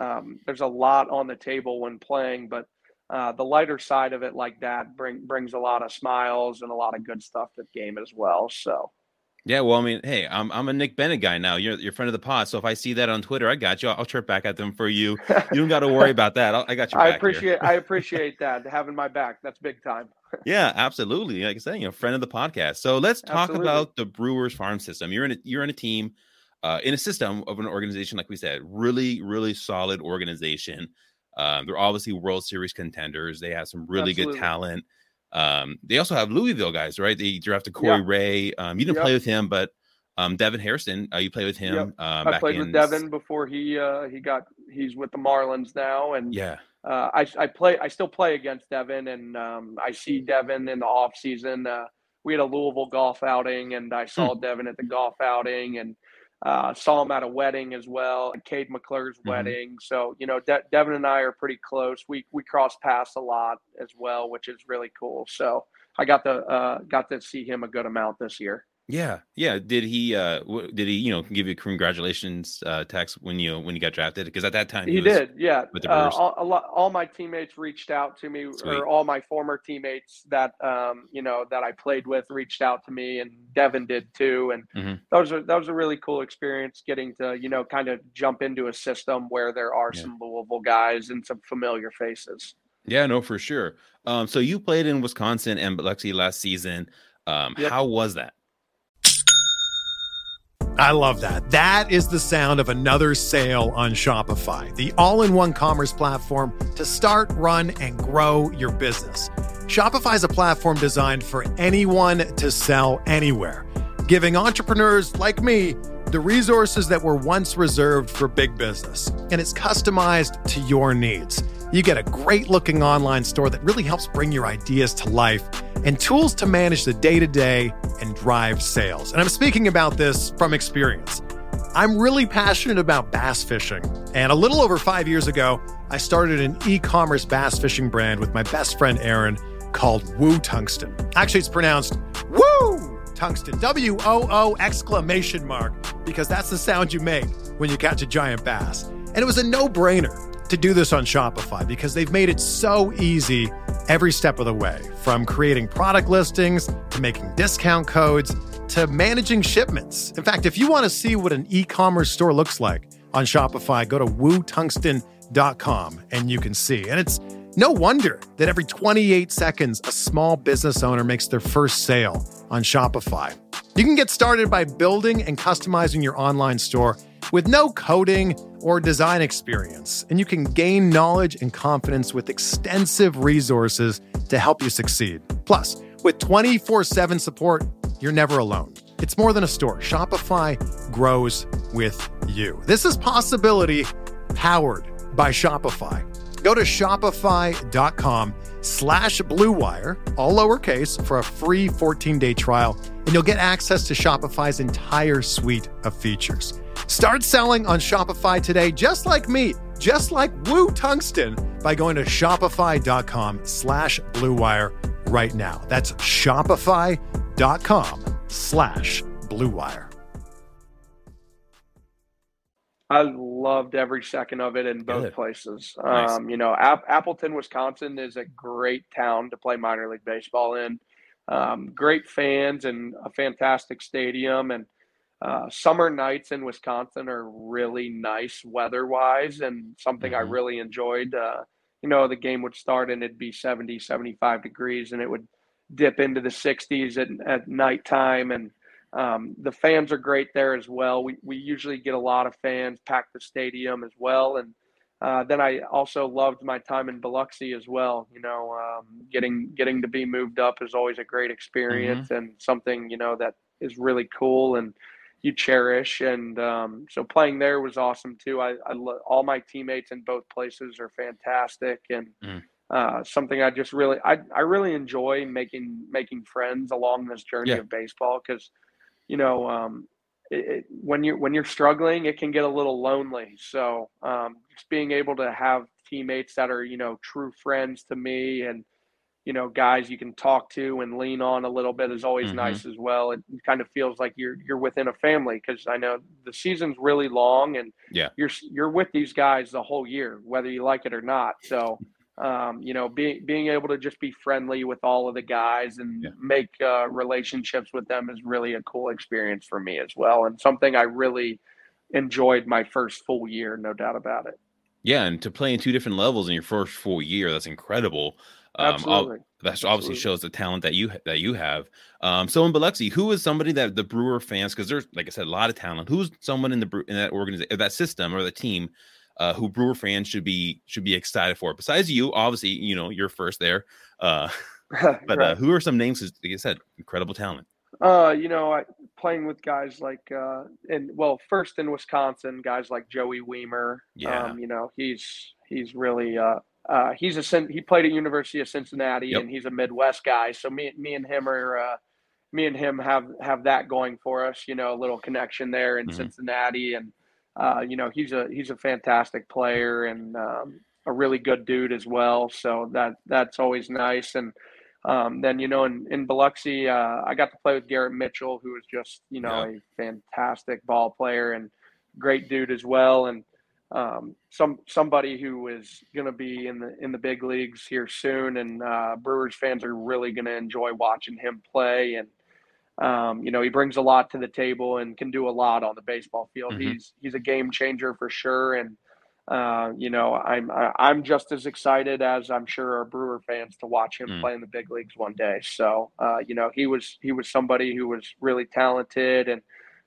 um, there's a lot on the table when playing, but uh, the lighter side of it like that bring, brings a lot of smiles and a lot of good stuff to the game as well. So Yeah, well, I mean, hey, I'm I'm a Nick Bennett guy now. You're you're friend of the pod, so if I see that on Twitter, I got you. I'll, I'll chirp back at them for you. You don't got to worry about that. I'll, I got you. I appreciate I appreciate that having my back. That's big time. Yeah, absolutely. Like I said, you know, friend of the podcast. So let's talk Absolutely. about the Brewers farm system. You're in a you're in a team, uh, in a system of an organization, like we said, really, really solid organization. Um, they're obviously World Series contenders. They have some really Absolutely. good talent. Um, they also have Louisville guys, right? They drafted Corey Yeah. Ray. Um, you didn't Yep. play with him, but um, Devin Hairston, uh, you played with him. Yep. Um, I played with Devin before he uh, he got he's with the Marlins now, and Yeah, uh, I I play I still play against Devin, and um, I see Devin in the off season. Uh, we had a Louisville golf outing, and I saw Hmm. Devin at the golf outing, and uh, saw him at a wedding as well, at Kade McClure's Mhm. wedding. So you know, De- Devin and I are pretty close. We we cross paths a lot as well, which is really cool. So I got to uh, got to see him a good amount this year. Yeah, yeah. Did he? Uh, w- did he? You know, give you congratulations uh, text when you when you got drafted? Because at that time He was- did, yeah. with the Uh, Brewers. all, a lot, all my teammates reached out to me, Sweet. or all my former teammates that um, you know that I played with reached out to me, and Devin did too. And Mhm. that was a that was a really cool experience, getting to you know kind of jump into a system where there are Yeah. some Louisville guys and some familiar faces. Yeah, no, for sure. Um, so you played in Wisconsin and Biloxi last season. Um, yep. How was that? I love that. That is the sound of another sale on Shopify, the all in one commerce platform to start, run, and grow your business. Shopify is a platform designed for anyone to sell anywhere, giving entrepreneurs like me the resources that were once reserved for big business. And it's customized to your needs. You get a great looking online store that really helps bring your ideas to life and tools to manage the day to day and drive sales. And I'm speaking about this from experience. I'm really passionate about bass fishing. And a little over five years ago, I started an e commerce bass fishing brand with my best friend Aaron called Woo Tungsten. Actually, it's pronounced Woo Tungsten, W O O exclamation mark, because that's the sound you make when you catch a giant bass. And it was a no brainer to do this on Shopify because they've made it so easy every step of the way from creating product listings to making discount codes to managing shipments. In fact, if you want to see what an e commerce store looks like on Shopify, go to wootungsten.com and you can see. And it's no wonder that every 28 seconds, a small business owner makes their first sale on Shopify. You can get started by building and customizing your online store with no coding or design experience, and you can gain knowledge and confidence with extensive resources to help you succeed. Plus, with 24 7 support, you're never alone. It's more than a store. Shopify grows with you. This is possibility powered by Shopify. Go to shopify.com slash bluewire, all lowercase, for a free 14-day trial, and you'll get access to Shopify's entire suite of features. Start selling on Shopify today, just like me, just like Woo Tungsten, by going to shopify.com slash bluewire right now. That's shopify.com slash bluewire. I loved every second of it in both Good. places. Nice. Um, you know, App- Appleton, Wisconsin is a great town to play minor league baseball in. Um, great fans and a fantastic stadium. And uh, summer nights in Wisconsin are really nice weather wise and something mm-hmm. I really enjoyed. Uh, you know, the game would start and it'd be 70, 75 degrees and it would dip into the 60s at, at nighttime. And um, the fans are great there as well. We, we usually get a lot of fans pack the stadium as well. And uh, then I also loved my time in Biloxi as well. You know, um, getting getting to be moved up is always a great experience mm-hmm. and something you know that is really cool and you cherish. And um, so playing there was awesome too. I, I lo- all my teammates in both places are fantastic and. Mm. Uh, something I just really I, I really enjoy making making friends along this journey yeah. of baseball because you know, um, it, it, when you're when you're struggling, it can get a little lonely. So um, just being able to have teammates that are you know true friends to me and you know guys you can talk to and lean on a little bit is always mm-hmm. nice as well. It kind of feels like you're you're within a family because I know the season's really long and yeah you're you're with these guys the whole year whether you like it or not. So um, you know, being being able to just be friendly with all of the guys and yeah. make uh, relationships with them is really a cool experience for me as well, and something I really enjoyed my first full year, no doubt about it. Yeah, and to play in two different levels in your first full year, that's incredible. Um, Absolutely. that obviously Absolutely. shows the talent that you that you have. Um, so in Biloxi, who is somebody that the Brewer fans, because there's like I said, a lot of talent. Who's someone in the in that organization, that system, or the team uh, who Brewer fans should be should be excited for. Besides you, obviously, you know you're first there. Uh, but uh, right. uh, who are some names? Like you said, incredible talent. Uh, you know, I, playing with guys like, uh, and well, first in Wisconsin, guys like Joey Wiemer. Yeah. Um, you know, he's he's really uh, uh, he's a he played at University of Cincinnati, yep. and he's a Midwest guy. So me me and him are. Uh, me and him have have that going for us, you know, a little connection there in mm-hmm. Cincinnati, and uh, you know, he's a he's a fantastic player and um, a really good dude as well. So that that's always nice. And um, then you know, in in Biloxi, uh, I got to play with Garrett Mitchell, who is just you know yeah. a fantastic ball player and great dude as well. And um, some somebody who is going to be in the in the big leagues here soon, and uh, Brewers fans are really going to enjoy watching him play. And um, you know, he brings a lot to the table and can do a lot on the baseball field. Mm-hmm. He's he's a game changer for sure. And uh, you know, I'm I'm just as excited as I'm sure our Brewer fans to watch him mm. play in the big leagues one day. So, uh, you know, he was he was somebody who was really talented and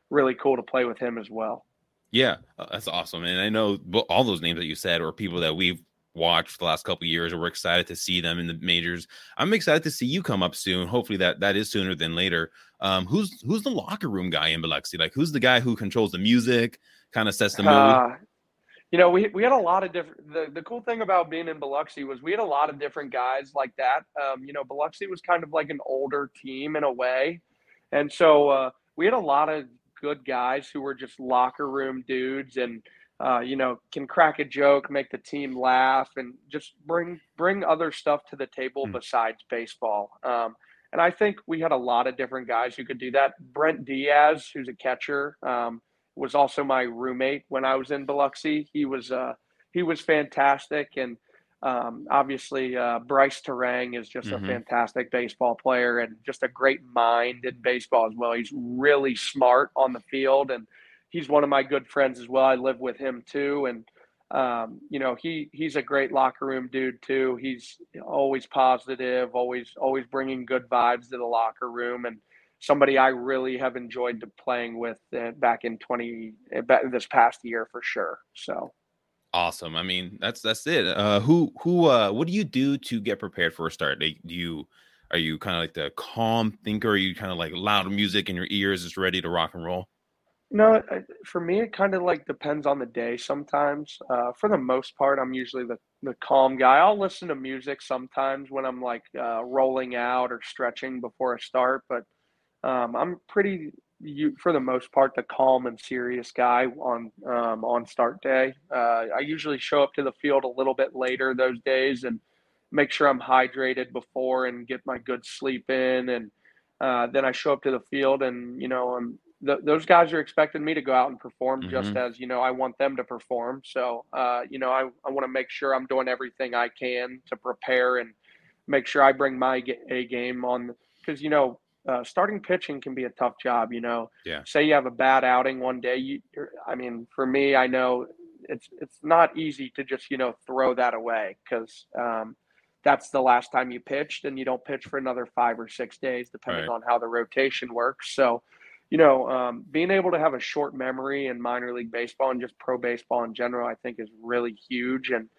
really cool to play with him as well. Yeah, uh, that's awesome. And I know all those names that you said are people that we've watched the last couple years, we're excited to see them in the majors. I'm excited to see you come up soon. Hopefully that that is sooner than later. Um, who's who's the locker room guy in Biloxi? Like, who's the guy who controls the music, kind of sets the mood? Uh, you know, we, we had a lot of different. The, the cool thing about being in Biloxi was we had a lot of different guys like that. Um, you know, Biloxi was kind of like an older team in a way, and so uh, we had a lot of good guys who were just locker room dudes and uh, you know can crack a joke, make the team laugh, and just bring bring other stuff to the table mm. besides baseball. Um, and I think we had a lot of different guys who could do that. Brent Diaz, who's a catcher. Um, was also my roommate when I was in Biloxi. He was uh, he was fantastic, and um, obviously uh, Brice Turang is just mm-hmm. a fantastic baseball player and just a great mind in baseball as well. He's really smart on the field, and he's one of my good friends as well. I live with him too, and um, you know he he's a great locker room dude too. He's always positive, always always bringing good vibes to the locker room, and somebody I really have enjoyed playing with uh, back in 20 uh, this past year for sure. So awesome. I mean, that's that's it. Uh, who who uh, what do you do to get prepared for a start? Do you are you kind of like the calm thinker? Are you kind of like loud music in your ears is ready to rock and roll? No, for me, it kind of like depends on the day. Sometimes, uh, for the most part, I'm usually the the calm guy. I'll listen to music sometimes when I'm like uh, rolling out or stretching before a start, but um, I'm pretty, you, for the most part, the calm and serious guy on um, on start day. Uh, I usually show up to the field a little bit later those days and make sure I'm hydrated before and get my good sleep in, and uh, then I show up to the field and you know I'm. Th- those guys are expecting me to go out and perform mm-hmm. just as you know I want them to perform. So uh, you know I, I want to make sure I'm doing everything I can to prepare and make sure I bring my A game on because you know uh, starting pitching can be a tough job. You know, yeah. Say you have a bad outing one day. You, I mean, for me, I know it's it's not easy to just you know throw that away because um, that's the last time you pitched, and you don't pitch for another five or six days, depending right. on how the rotation works. So, you know, um, being able to have a short memory in minor league baseball and just pro baseball in general, I think is really huge. And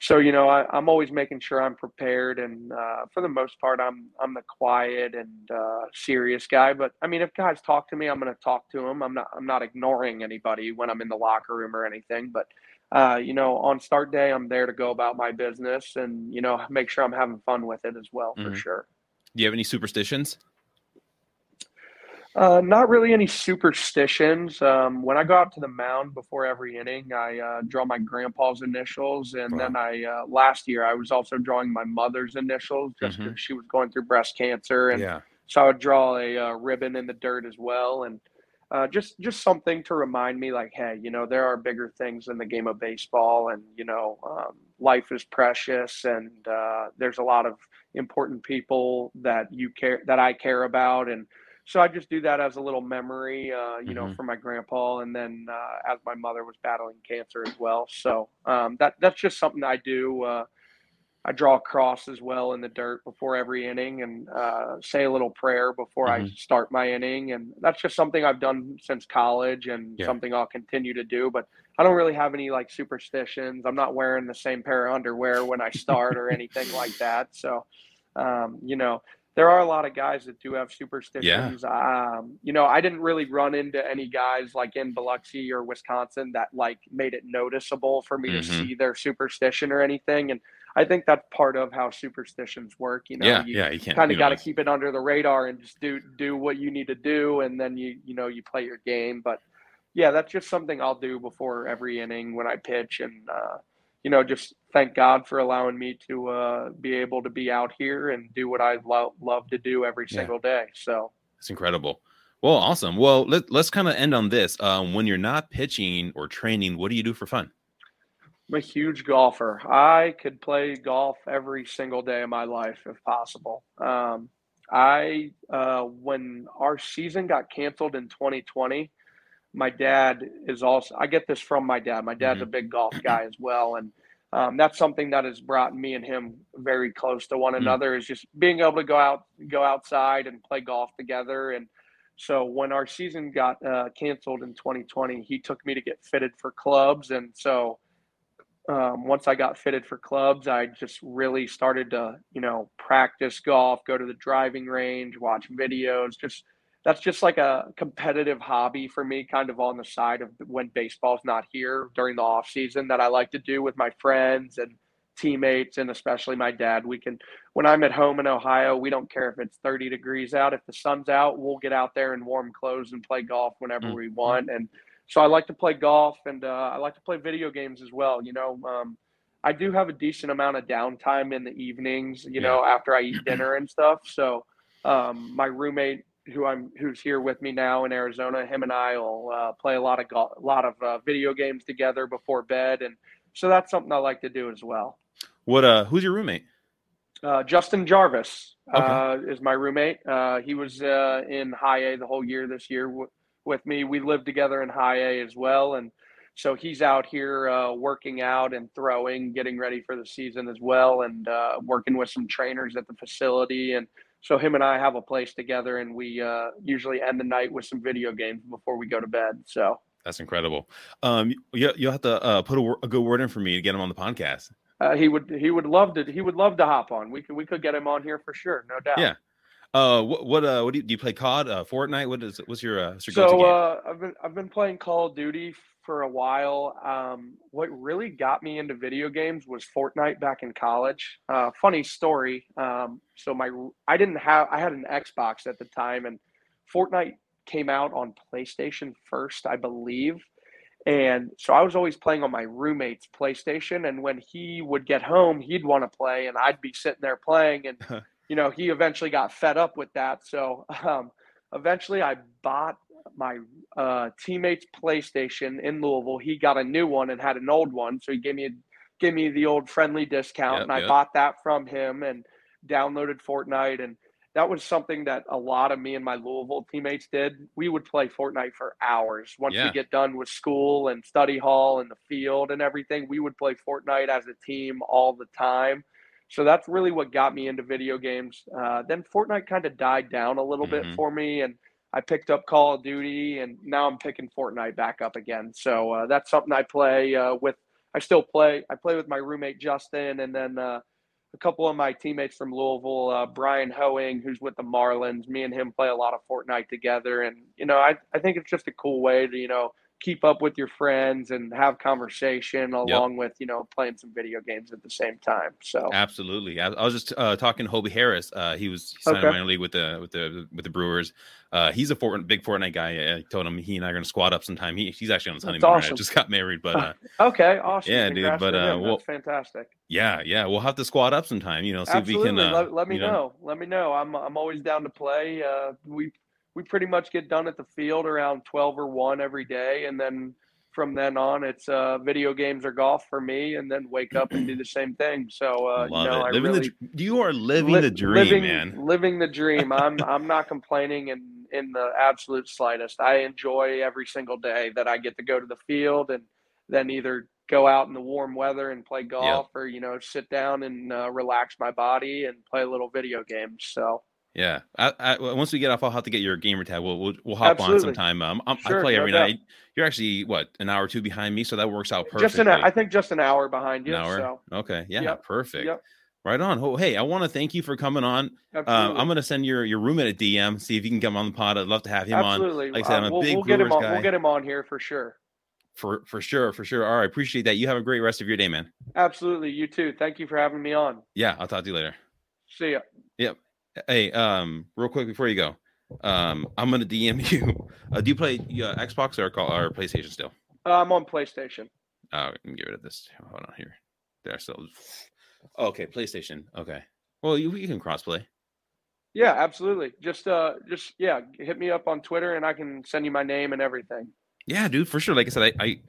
so you know I, am always making sure I'm prepared, and uh, for the most part, I'm I'm the quiet and uh, serious guy. But I mean, if guys talk to me, I'm going to talk to them. I'm not I'm not ignoring anybody when I'm in the locker room or anything. But uh, you know, on start day, I'm there to go about my business and you know make sure I'm having fun with it as well mm-hmm. for sure. Do you have any superstitions? Uh, not really any superstitions. Um, when I go out to the mound before every inning, I uh, draw my grandpa's initials, and wow. then I uh, last year I was also drawing my mother's initials just because mm-hmm. she was going through breast cancer, and yeah. so I would draw a uh, ribbon in the dirt as well, and uh, just just something to remind me, like, hey, you know, there are bigger things in the game of baseball, and you know, um, life is precious, and uh, there's a lot of important people that you care that I care about, and so I just do that as a little memory, uh, you mm-hmm. know, for my grandpa, and then uh, as my mother was battling cancer as well. So um, that that's just something I do. Uh, I draw a cross as well in the dirt before every inning, and uh, say a little prayer before mm-hmm. I start my inning, and that's just something I've done since college, and yeah. something I'll continue to do. But I don't really have any like superstitions. I'm not wearing the same pair of underwear when I start or anything like that. So, um, you know, there are a lot of guys that do have superstitions. Yeah. Um, you know, I didn't really run into any guys like in Biloxi or Wisconsin that like made it noticeable for me mm-hmm. to see their superstition or anything. And I think that's part of how superstitions work. You know, yeah, you yeah, you kind of got to keep it under the radar and just do do what you need to do, and then you you know you play your game. But yeah, that's just something I'll do before every inning when I pitch, and uh, you know, just thank God for allowing me to uh, be able to be out here and do what I lo- love to do every single day. So it's incredible. Well, awesome. Well, let, let's kind of end on this. Um, when you're not pitching or training, what do you do for fun? I'm a huge golfer. I could play golf every single day of my life if possible. Um, I uh, when our season got canceled in 2020, my dad is also. I get this from my dad. My dad's mm-hmm. a big golf guy as well, and um, that's something that has brought me and him very close to one mm. another. Is just being able to go out, go outside, and play golf together. And so when our season got uh, canceled in 2020, he took me to get fitted for clubs, and so um, once I got fitted for clubs, I just really started to, you know, practice golf, go to the driving range, watch videos. Just that's just like a competitive hobby for me, kind of on the side of when baseball's not here during the off season that I like to do with my friends and teammates and especially my dad. We can, when I'm at home in Ohio, we don't care if it's 30 degrees out. If the sun's out, we'll get out there in warm clothes and play golf whenever mm-hmm. we want. And so I like to play golf and uh, I like to play video games as well. You know, um, I do have a decent amount of downtime in the evenings. You yeah. know, after I eat dinner and stuff. So um, my roommate, who I'm who's here with me now in Arizona, him and I will uh, play a lot of golf, a lot of uh, video games together before bed, and so that's something I like to do as well. What? Uh, who's your roommate? Uh, Justin Jarvis okay. uh, is my roommate. Uh, he was uh, in high A the whole year this year with me. We lived together in high A as well, and so he's out here uh, working out and throwing, getting ready for the season as well, and uh, working with some trainers at the facility. And so him and I have a place together, and we uh, usually end the night with some video games before we go to bed. So that's incredible. Um, you you have to uh, put a, a, good word in for me to get him on the podcast. Uh, he would he would love to he would love to hop on. We could we could get him on here for sure, no doubt. Yeah, uh, what what uh, what do you, do you play COD, uh, Fortnite? What is what's your uh, what's your so uh, I've been I've been playing Call of Duty for a while. Um, what really got me into video games was Fortnite back in college. Uh, funny story. Um, so my I didn't have I had an Xbox at the time, and Fortnite came out on PlayStation first, I believe. And so I was always playing on my roommate's PlayStation, and when he would get home, he'd want to play, and I'd be sitting there playing, and you know, he eventually got fed up with that. So um, eventually I bought my uh, teammate's PlayStation in Louisville. He got a new one and had an old one. So he gave me a, gave me the old friendly discount yep, and I yep. bought that from him and downloaded Fortnite. And that was something that a lot of me and my Louisville teammates did. We would play Fortnite for hours. Once yeah. we get done with school and study hall and the field and everything, we would play Fortnite as a team all the time. So that's really what got me into video games. Uh, then Fortnite kind of died down a little mm-hmm. bit for me, and I picked up Call of Duty, and now I'm picking Fortnite back up again. So uh, that's something I play uh, with. I still play. I play with my roommate Justin, and then uh, a couple of my teammates from Louisville, uh, Bryan Hoeing, who's with the Marlins. Me and him play a lot of Fortnite together, and you know, I I think it's just a cool way to you know keep up with your friends and have conversation along yep. with you know playing some video games at the same time so absolutely i, I was just uh, talking to Hobie Harris uh, he was he signed okay. minor league with the with the with the brewers uh, he's a Fort, big Fortnite guy. I told him he and I are going to squat up sometime. He, he's actually on his honeymoon. Awesome. Right? just got married, but uh, okay, awesome. Yeah, Congrats dude. But uh, well, fantastic. Yeah, yeah. We'll have to squat up sometime. You know, see Absolutely. if we can. Uh, let, let, me know. know. Let me know. I'm I'm always down to play. Uh, we we pretty much get done at the field around twelve or one every day, and then from then on, it's uh, video games or golf for me, and then wake up and do the same thing. So, uh, Love you know, it. living really, the, you are living li- the dream, living, man. Living the dream. I'm I'm not complaining in in the absolute slightest. I enjoy every single day that I get to go to the field and then either go out in the warm weather and play golf, yep. or you know, sit down and uh, relax my body and play a little video games. So. Yeah. I, I, once we get off, I'll have to get your gamer tag. We'll we'll, we'll hop Absolutely. on sometime. Um, sure, i play every no night. You're actually what an hour or two behind me, so that works out perfect. Just an I think just an hour behind you. An hour. So. Okay. Yeah. Yep. Perfect. Yep. Right on. Oh, hey, I want to thank you for coming on. Um, I'm going to send your your roommate a DM, see if you can come on the pod. I'd love to have him Absolutely. on. Like I said, I'm a we'll, big we'll get him on. Guy. We'll get him on here for sure. For for sure, for sure. All right, appreciate that. You have a great rest of your day, man. Absolutely. You too. Thank you for having me on. Yeah, I'll talk to you later. See ya. Yep. Hey, um, real quick before you go, um, I'm gonna DM you. Uh, do you play uh, Xbox or call or PlayStation still? Uh, I'm on PlayStation. Oh, let me get rid of this. Hold on here. There, still. Oh, okay, PlayStation. Okay. Well, you, you can crossplay. Yeah, absolutely. Just uh, just yeah, hit me up on Twitter and I can send you my name and everything. Yeah, dude, for sure. Like I said, I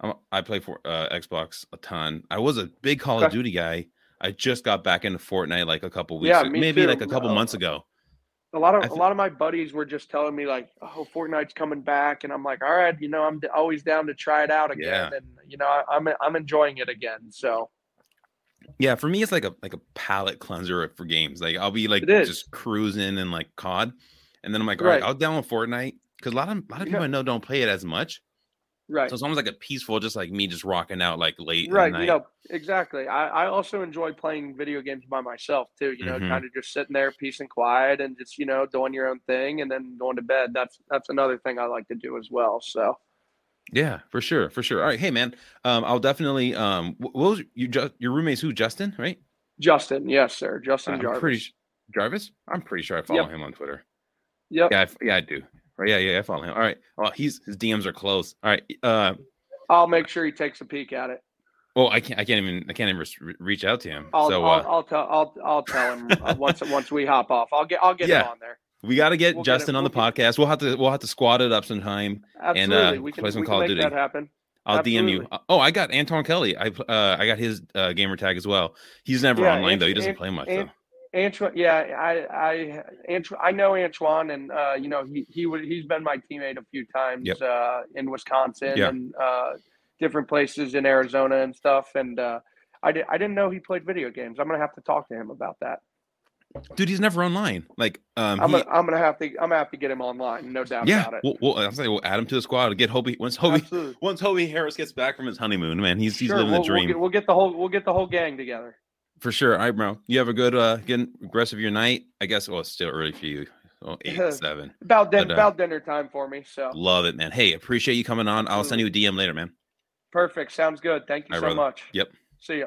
I, I play for uh, Xbox a ton. I was a big Call of Duty guy I just got back into Fortnite like a couple weeks, yeah, ago, maybe too. like a couple uh, months ago. A lot of I a lot of my buddies were just telling me like, "Oh, Fortnite's coming back," and I'm like, "All right, you know, I'm d- always down to try it out again." Yeah. And you know, I, I'm I'm enjoying it again. So Yeah, for me, it's like a like a palate cleanser for games. Like I'll be like just cruising and like COD, and then I'm like, all right, Right. I'll download Fortnite because a lot of a lot of You people know- I know don't play it as much. Right, So it's almost like a peaceful, just like me, just rocking out like late. right, night. you know, exactly. I I also enjoy playing video games by myself too. You know, Mhm. kind of just sitting there, peace and quiet, and just you know doing your own thing, and then going to bed. That's that's another thing I like to do as well. So Yeah, for sure, for sure. All right, hey man, um, I'll definitely um, wh- what was you just your roommate's who? Justin, right? Justin, yes, sir, Justin I'm Jarvis. pretty Jarvis. I'm pretty sure I follow Yep. him on Twitter. Yep. Yeah, I yeah, I do. Right, yeah, yeah, I follow him. All right. Well, he's his DMs are closed. All right. Uh, I'll make sure he takes a peek at it. well, I can't, I can't even, I can't even re- reach out to him. I'll so I'll, uh, I'll tell I'll I'll tell him uh, once once we hop off. I'll get I'll get Yeah. him on there. we got to get we'll get Justin on the we'll podcast. We'll have to, we'll have to squat it up sometime. Absolutely, uh, we can, play some we Call of can make Duty. that happen. I'll DM you. Oh, I got Antoine Kelly. I, uh, I got his uh, gamer tag as well. He's never Yeah, online though. He doesn't Ant- play much Ant- though. Antoine, yeah, I, I, Antoine, I know Antoine, and uh, you know he he would he's been my teammate a few times Yep. uh, in Wisconsin Yeah. and uh, different places in Arizona and stuff. And uh, I did I didn't know he played video games. I'm gonna have to talk to him about that. Dude, he's never online. Like, um, I'm he- gonna, I'm gonna have to I'm gonna have to get him online, no doubt yeah. about it. We'll, we'll, I'm saying we'll add him to the squad. Get Hobie once Hobie Absolutely. once Hobie Harris gets back from his honeymoon. Man, he's he's Sure, living we'll, the dream. We'll get, we'll get the whole we'll get the whole gang together. For sure. All right, bro. You have a good uh good rest of your night. I guess well it's still early for you. Oh, eight, seven. About din- But, uh, about dinner time for me. So Love it, man. Hey, appreciate you coming on. I'll send you a DM later, man. perfect. Sounds good. Thank you All so brother. much. Yep. See ya.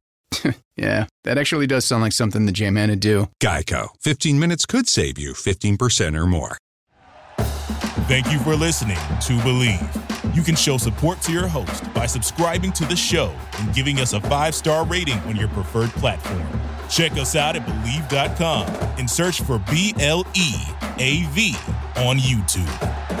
yeah, that actually does sound like something the J-Man would do. Geico. 15 minutes could save you 15% or more. Thank you for listening to Bleav. You can show support to your host by subscribing to the show and giving us a five star rating on your preferred platform. Check us out at Bleav.com and search for B L E A V on YouTube.